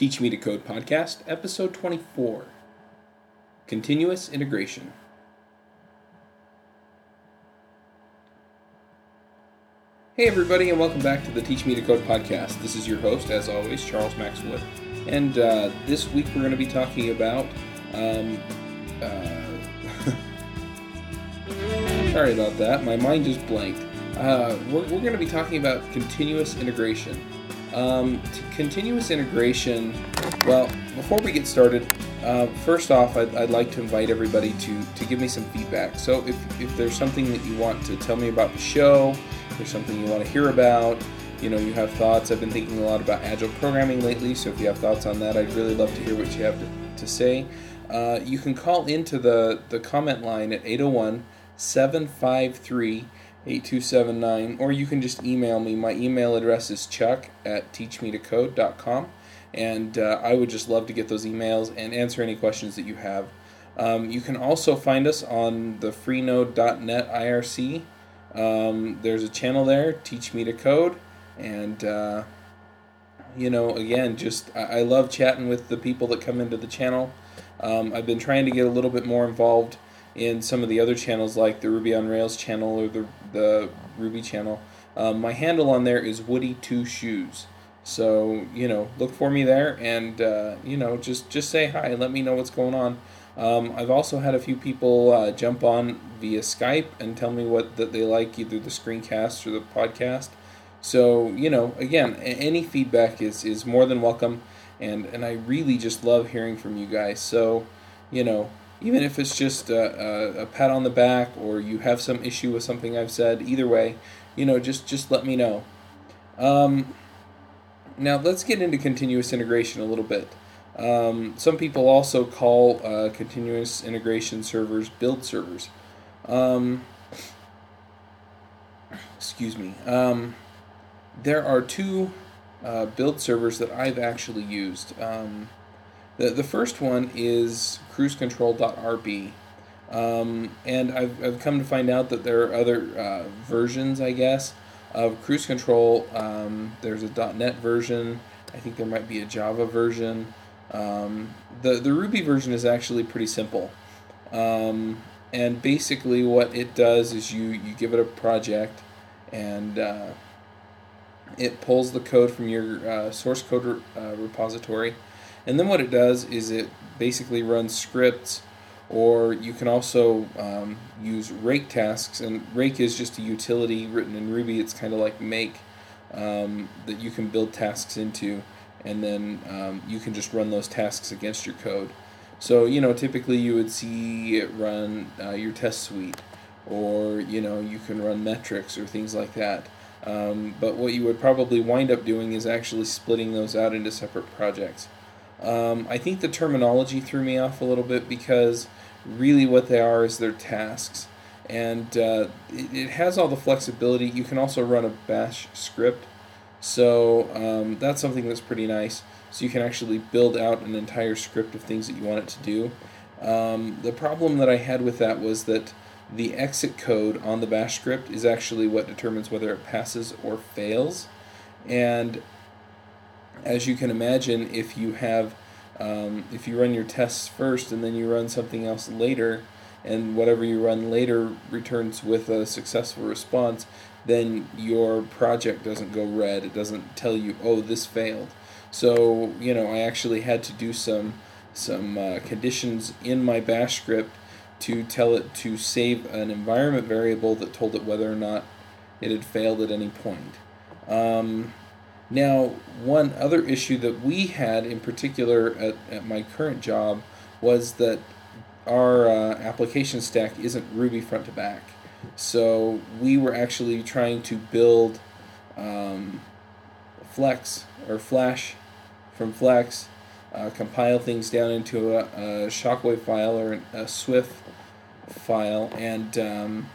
Teach Me to Code podcast, episode 24 Continuous Integration. Hey, everybody, and welcome back to the Teach Me to Code podcast. This is your host, as always, Charles Max Wood. And uh, this week we're going to be talking about. Um, uh, sorry about that, my mind just blanked. Uh, we're, we're going to be talking about continuous integration. Um, continuous integration, well, before we get started, uh, first off, I'd, I'd, like to invite everybody to, to give me some feedback. So if, if there's something that you want to tell me about the show, there's something you want to hear about, you know, you have thoughts. I've been thinking a lot about agile programming lately, so if you have thoughts on that, I'd really love to hear what you have to, to say. Uh, you can call into the, the comment line at 801 753 8279, or you can just email me. My email address is chuck at teachmetocode.com, and uh, I would just love to get those emails and answer any questions that you have. Um, you can also find us on the freenode.net IRC. Um, there's a channel there, Teach Me to Code, and uh, you know, again, just I, I, love chatting with the people that come into the channel. Um, I've been trying to get a little bit more involved in some of the other channels like the Ruby on Rails channel or the, the Ruby channel. Um, my handle on there is Woody Two Shoes. So you know, look for me there, and uh, you know, just just say hi. Let me know what's going on. Um, I've also had a few people uh, jump on via Skype and tell me what that they like, either the screencast or the podcast. So you know, again, any feedback is is more than welcome, and and I really just love hearing from you guys. So you know, even if it's just a, a, a, pat on the back or you have some issue with something I've said, either way, you know, just just let me know. Um, now let's get into continuous integration a little bit. Um, some people also call uh, continuous integration servers build servers. Um, excuse me. Um, there are two uh, build servers that I've actually used. The, the first one is cruisecontrol.rb. Um, and I've, I've come to find out that there are other uh, versions, I guess, of Cruise Control. Um, there's a .NET version. I think there might be a Java version. Um, the, the Ruby version is actually pretty simple. Um, and basically what it does is you, you give it a project and uh, it pulls the code from your uh, source code uh, repository and then what it does is it basically runs scripts, or you can also um, use rake tasks. And rake is just a utility written in Ruby. It's kind of like make um, that you can build tasks into, and then um, you can just run those tasks against your code. So you know, typically you would see it run uh, your test suite, or you know, you can run metrics or things like that. Um, but what you would probably wind up doing is actually splitting those out into separate projects. Um, I think the terminology threw me off a little bit because really what they are is their tasks. And uh, it, it, has all the flexibility. You can also run a bash script. So um, that's something that's pretty nice. So you can actually build out an entire script of things that you want it to do. Um, the problem that I had with that was that the exit code on the bash script is actually what determines whether it passes or fails. And as you can imagine, if you have um, if you run your tests first and then you run something else later, and whatever you run later returns with a successful response, then your project doesn't go red. It doesn't tell you, oh, this failed. So you know, I actually had to do some some uh, conditions in my Bash script to tell it to save an environment variable that told it whether or not it had failed at any point. Um, now, one other issue that we had in particular at, at my current job was that our uh, application stack isn't Ruby front to back. So we were actually trying to build um, Flex or Flash from Flex, uh, compile things down into a, a Shockwave file or a SWF file, and um,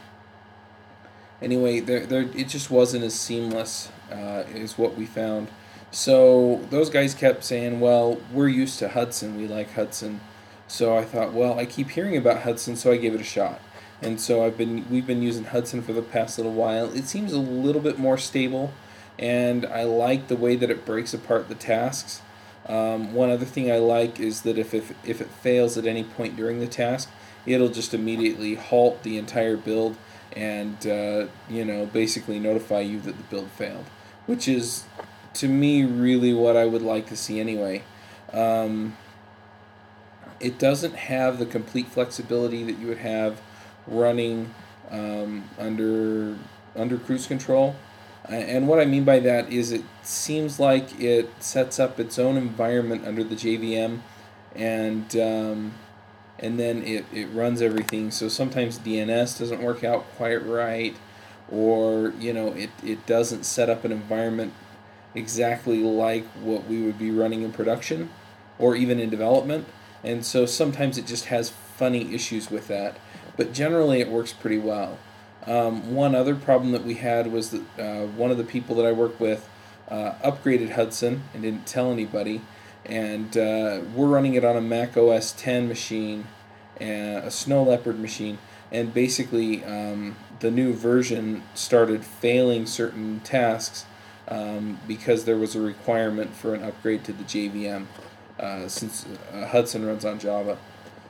anyway, there, there, it just wasn't as seamless uh, is what we found. So those guys kept saying, "Well, we're used to Hudson. We like Hudson." So I thought, well, I keep hearing about Hudson, so I gave it a shot. And so I've been we've been using Hudson for the past little while. It seems a little bit more stable, and I like the way that it breaks apart the tasks. Um, one other thing I like is that if, if, if it fails at any point during the task, it'll just immediately halt the entire build and uh, you know basically notify you that the build failed, which is to me really what I would like to see anyway. Um, it doesn't have the complete flexibility that you would have running um, under under cruise control. And what I mean by that is it seems like it sets up its own environment under the JVM, and um, and then it, it runs everything. So sometimes DNS doesn't work out quite right, or you know it, it doesn't set up an environment exactly like what we would be running in production, or even in development. And so sometimes it just has funny issues with that, but generally it works pretty well. Um, one other problem that we had was that uh, one of the people that I work with uh, upgraded Hudson and didn't tell anybody. And uh, we're running it on a Mac OS 10 machine, and a Snow Leopard machine, and basically um, the new version started failing certain tasks um, because there was a requirement for an upgrade to the JVM uh, since uh, Hudson runs on Java.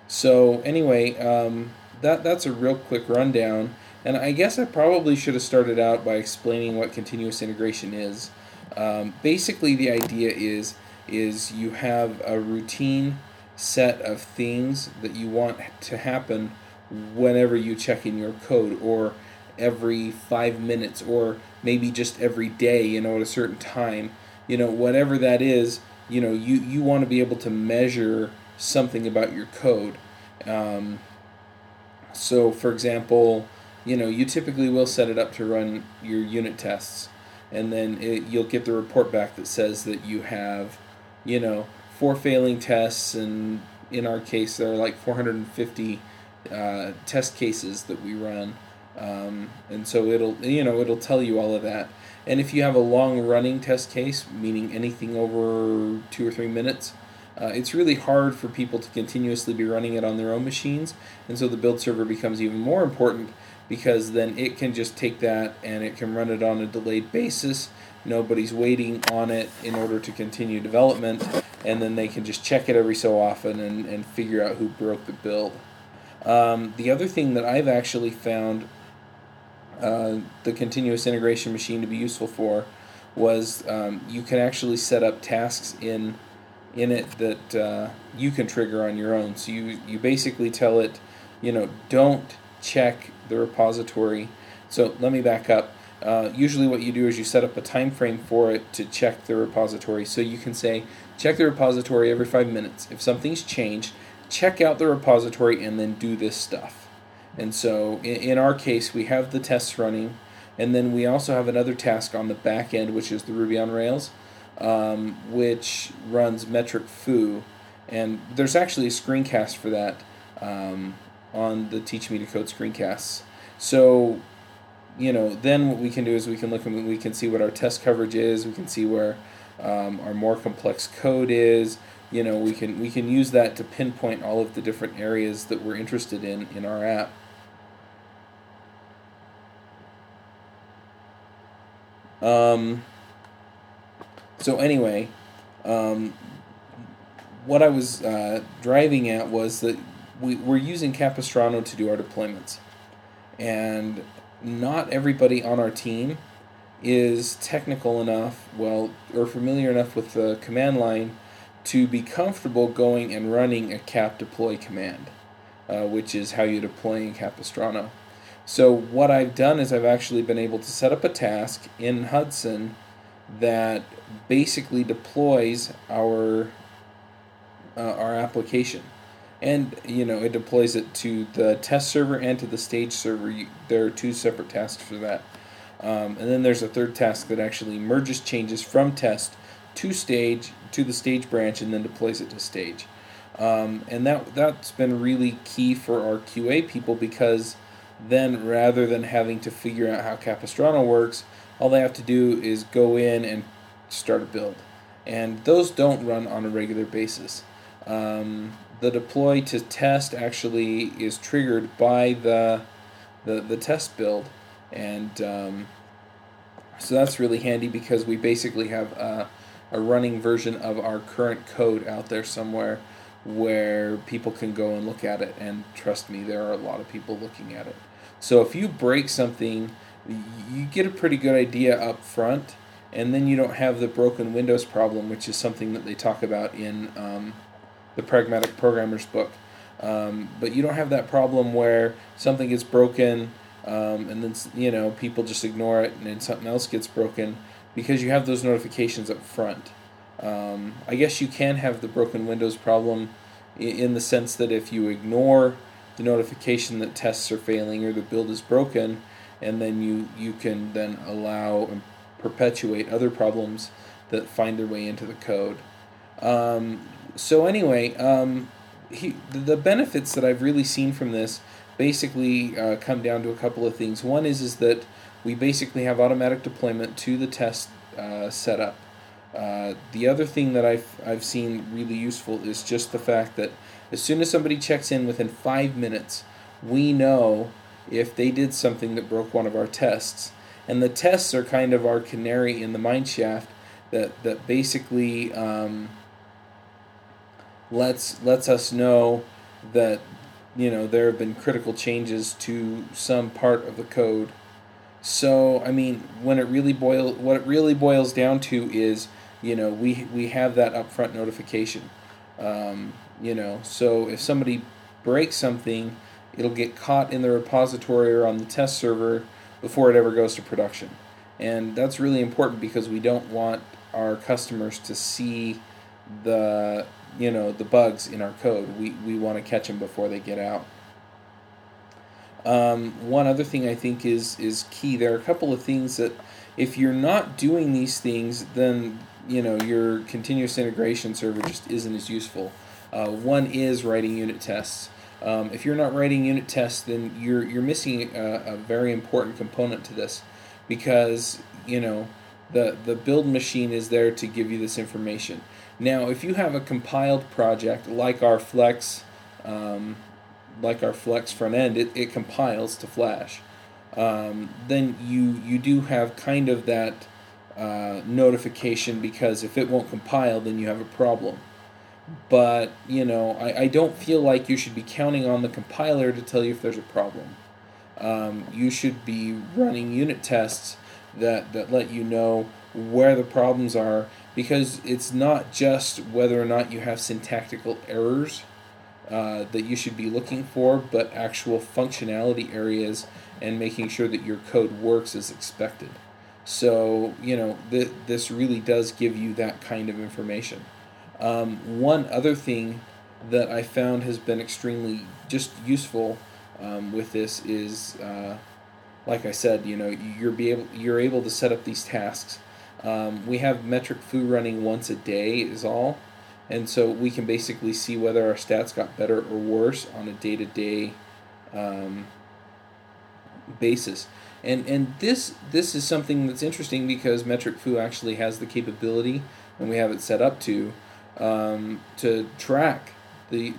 So anyway, um, that that's a real quick rundown. And I guess I probably should have started out by explaining what continuous integration is. Um, basically, the idea is is you have a routine set of things that you want to happen whenever you check in your code, or every five minutes, or maybe just every day. You know, at a certain time. You know, whatever that is. You know, you you want to be able to measure something about your code. Um, so, for example you know, you typically will set it up to run your unit tests, and then it, you'll get the report back that says that you have, you know, four failing tests, and in our case, there are like 450 uh, test cases that we run, um, and so it'll, you know, it'll tell you all of that. And if you have a long running test case, meaning anything over two or three minutes, uh, it's really hard for people to continuously be running it on their own machines, and so the build server becomes even more important because then it can just take that and it can run it on a delayed basis. Nobody's waiting on it in order to continue development, and then they can just check it every so often and, and figure out who broke the build. Um, the other thing that I've actually found uh, the continuous integration machine to be useful for was um, you can actually set up tasks in in it that uh, you can trigger on your own. So you you basically tell it, you know, don't check the repository. So let me back up. Uh, usually what you do is you set up a time frame for it to check the repository. So you can say, check the repository every five minutes. If something's changed, check out the repository and then do this stuff. And so in, in our case, we have the tests running, and then we also have another task on the back end, which is the Ruby on Rails, um, which runs metric_fu. And there's actually a screencast for that. Um, on the Teach Me to Code screencasts. So, you know, then what we can do is we can look and we can see what our test coverage is. We can see where um, our more complex code is. You know, we can we can use that to pinpoint all of the different areas that we're interested in in our app. Um, so anyway, um, what I was uh, driving at was that we, we're using Capistrano to do our deployments. And not everybody on our team is technical enough, well, or familiar enough with the command line to be comfortable going and running a cap deploy command, uh, which is how you deploy in Capistrano. So what I've done is I've actually been able to set up a task in Hudson that basically deploys our uh, our application and you know it deploys it to the test server and to the stage server. You, there are two separate tasks for that, um, and then there's a third task that actually merges changes from test to stage to the stage branch and then deploys it to stage. Um, and that that's been really key for our QA people because then rather than having to figure out how Capistrano works, all they have to do is go in and start a build, and those don't run on a regular basis. Um, the deploy to test actually is triggered by the the, the test build and um, so that's really handy because we basically have a, a running version of our current code out there somewhere where people can go and look at it. And trust me, there are a lot of people looking at it. So if you break something, you get a pretty good idea up front, and then you don't have the broken Windows problem, which is something that they talk about in um, the Pragmatic Programmer's book. Um, but you don't have that problem where something gets broken um, and then you know people just ignore it and then something else gets broken because you have those notifications up front. Um, I guess you can have the broken Windows problem in the sense that if you ignore the notification that tests are failing or the build is broken, and then you, you can then allow and perpetuate other problems that find their way into the code. Um, so anyway, um, he, the benefits that I've really seen from this basically uh, come down to a couple of things. One is is that we basically have automatic deployment to the test uh, setup. Uh, the other thing that I've, I've seen really useful is just the fact that as soon as somebody checks in within five minutes, we know if they did something that broke one of our tests. And the tests are kind of our canary in the mine shaft that, that basically um, lets, lets us know that you know there have been critical changes to some part of the code. So I mean, when it really boil, what it really boils down to is you know we we have that upfront notification. Um, you know so if somebody breaks something it'll get caught in the repository or on the test server before it ever goes to production. And that's really important because we don't want our customers to see the you know the bugs in our code. We, we want to catch them before they get out um, one other thing I think is is key there are a couple of things that if you're not doing these things then you know your continuous integration server just isn't as useful. Uh, one is writing unit tests. Um, if you're not writing unit tests, then you're you're missing a, a, very important component to this, because you know the the build machine is there to give you this information. Now, if you have a compiled project like our Flex, um, like our Flex front end, it, it compiles to Flash. Um, then you you do have kind of that uh, notification because if it won't compile, then you have a problem. But, you know, I, I don't feel like you should be counting on the compiler to tell you if there's a problem. Um, you should be running unit tests that, that let you know where the problems are because it's not just whether or not you have syntactical errors uh, that you should be looking for, but actual functionality areas and making sure that your code works as expected. So, you know, th- this really does give you that kind of information. Um, one other thing that I found has been extremely just useful um, with this is, uh, like I said, you know, you're be able you're able to set up these tasks. Um, we have metric_fu running once a day is all, and so we can basically see whether our stats got better or worse on a day to day basis. And and this this is something that's interesting because Metric Fu actually has the capability, and we have it set up to, um, to track the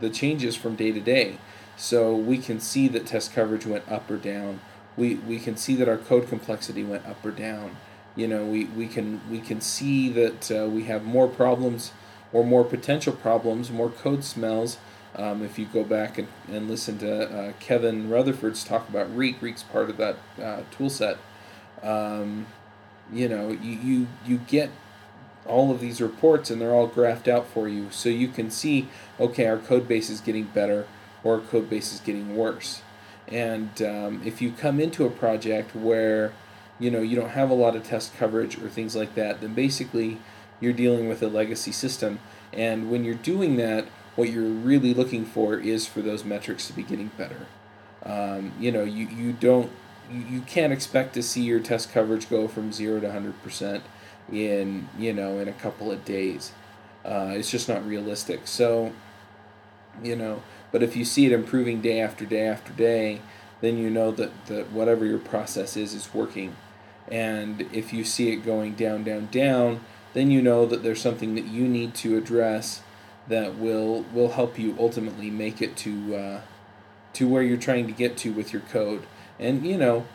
the changes from day to day. So we can see that test coverage went up or down. We we can see that our code complexity went up or down. You know, we, we can we can see that uh, we have more problems or more potential problems, more code smells um, if you go back and, and listen to uh, Kevin Rutherford's talk about Reek, Reek's part of that uh, tool set. Um, you know, you, you, you get all of these reports and they're all graphed out for you so you can see, okay, our code base is getting better or our code base is getting worse. And um, if you come into a project where you know you don't have a lot of test coverage or things like that, then basically you're dealing with a legacy system. And when you're doing that, what you're really looking for is for those metrics to be getting better. Um, you know, you, you don't you, can't expect to see your test coverage go from zero to hundred percent in you know in a couple of days. Uh, it's just not realistic. So, you know, but if you see it improving day after day after day, then you know that, that whatever your process is is working. And if you see it going down, down, down, then you know that there's something that you need to address that will will help you ultimately make it to uh, to where you're trying to get to with your code. And you know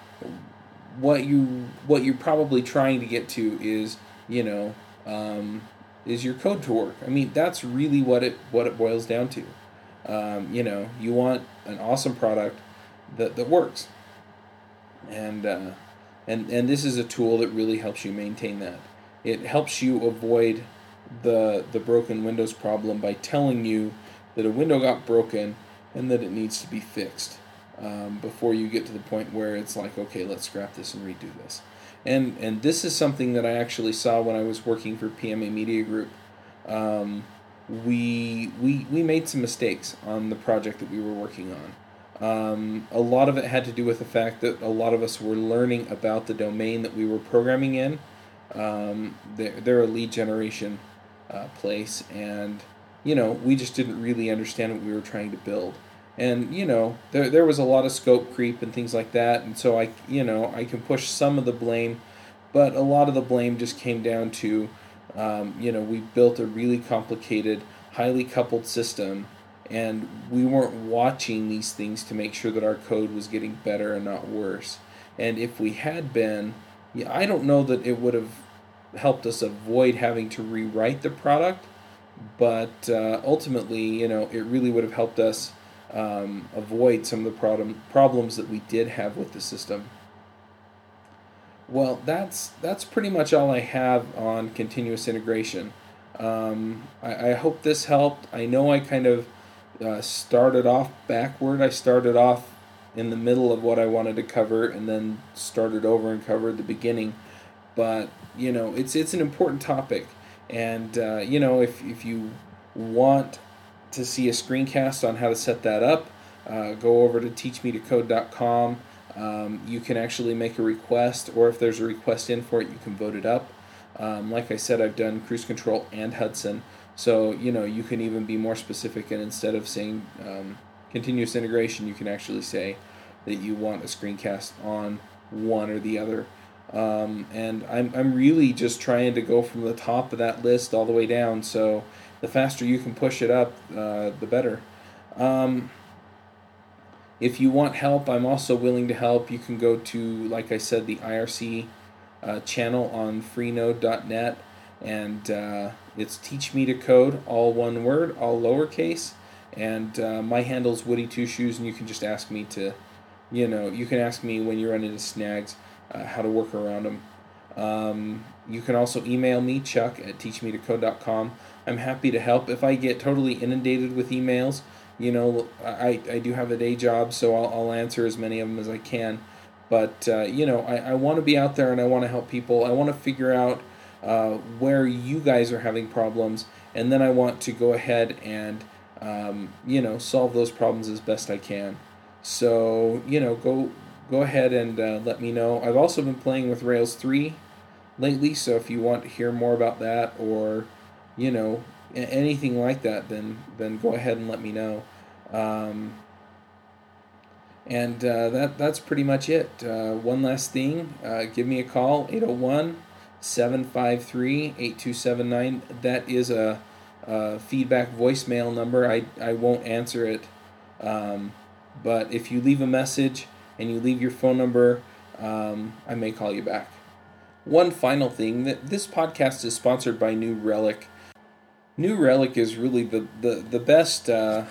what you what you're probably trying to get to is you know um, is your code to work. I mean, that's really what it what it boils down to. Um, you know, you want an awesome product that, that works, and uh, and and this is a tool that really helps you maintain that. It helps you avoid the the broken Windows problem by telling you that a window got broken and that it needs to be fixed um, before you get to the point where it's like, okay, let's scrap this and redo this. And and this is something that I actually saw when I was working for PMA Media Group. Um, we we we made some mistakes on the project that we were working on. Um, a lot of it had to do with the fact that a lot of us were learning about the domain that we were programming in. Um, they're, they're a lead generation uh, place, and you know we just didn't really understand what we were trying to build. And you know there there was a lot of scope creep and things like that, and so I you know I can push some of the blame, but a lot of the blame just came down to um, you know we built a really complicated, highly coupled system and we weren't watching these things to make sure that our code was getting better and not worse. And if we had been, yeah, I don't know that it would have helped us avoid having to rewrite the product, but uh, ultimately, you know, it really would have helped us um, avoid some of the problem problems that we did have with the system. Well, that's that's pretty much all I have on continuous integration. Um, I, I hope this helped. I know I kind of uh, started off backward. I started off in the middle of what I wanted to cover and then started over and covered the beginning. But you know, it's it's an important topic, and uh, you know, if if you want to see a screencast on how to set that up, uh, go over to teachmetocode.com. Um, you can actually make a request, or if there's a request in for it, you can vote it up. Um, like I said, I've done cruise control and Hudson. So you know you can even be more specific, and instead of saying um, continuous integration, you can actually say that you want a screencast on one or the other. Um, and I'm, I'm really just trying to go from the top of that list all the way down. So the faster you can push it up, uh, the better. Um, if you want help, I'm also willing to help. You can go to, like I said, the IRC uh, channel on freenode.net and uh, it's Teach Me to Code, all one word, all lowercase. And uh, my handle is Woody Two Shoes, and you can just ask me to, you know, you can ask me when you run into snags uh, how to work around them. Um, you can also email me, Chuck at teachmetocode.com. I'm happy to help. If I get totally inundated with emails, you know, I, I do have a day job, so I'll, I'll answer as many of them as I can. But, uh, you know, I, I want to be out there and I want to help people. I want to figure out uh, where you guys are having problems, and then I want to go ahead and um, you know solve those problems as best I can. So you know go go ahead and uh, let me know. I've also been playing with Rails three lately, so if you want to hear more about that or you know anything like that, then then go ahead and let me know. Um, and uh, that that's pretty much it. Uh, one last thing, uh, give me a call 801 753 8279. That is a, a, feedback voicemail number. I, I won't answer it. Um, but if you leave a message and you leave your phone number, um, I may call you back. One final thing that this podcast is sponsored by New Relic. New Relic is really the, the, the best uh,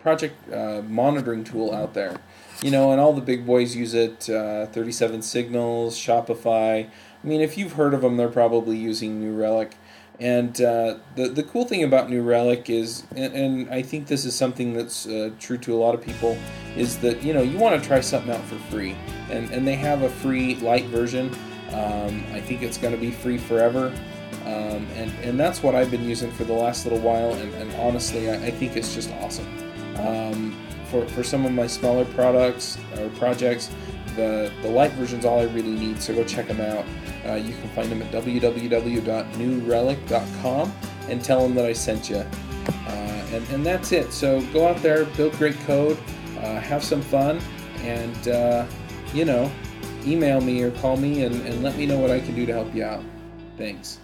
project uh, monitoring tool out there. You know, and all the big boys use it uh, 37 Signals, Shopify. I mean, if you've heard of them, they're probably using New Relic. And uh, the the cool thing about New Relic is, and, and I think this is something that's uh, true to a lot of people, is that you know you want to try something out for free, and and they have a free light version. Um, I think it's going to be free forever, um, and and that's what I've been using for the last little while. And, and honestly, I, I, think it's just awesome. Um, for for some of my smaller products or projects, the the light version's all I really need. So go check them out. Uh, you can find them at www.newrelic.com and tell them that I sent you. Uh, and, and that's it. So go out there, build great code, uh, have some fun, and, uh, you know, email me or call me and, and let me know what I can do to help you out. Thanks.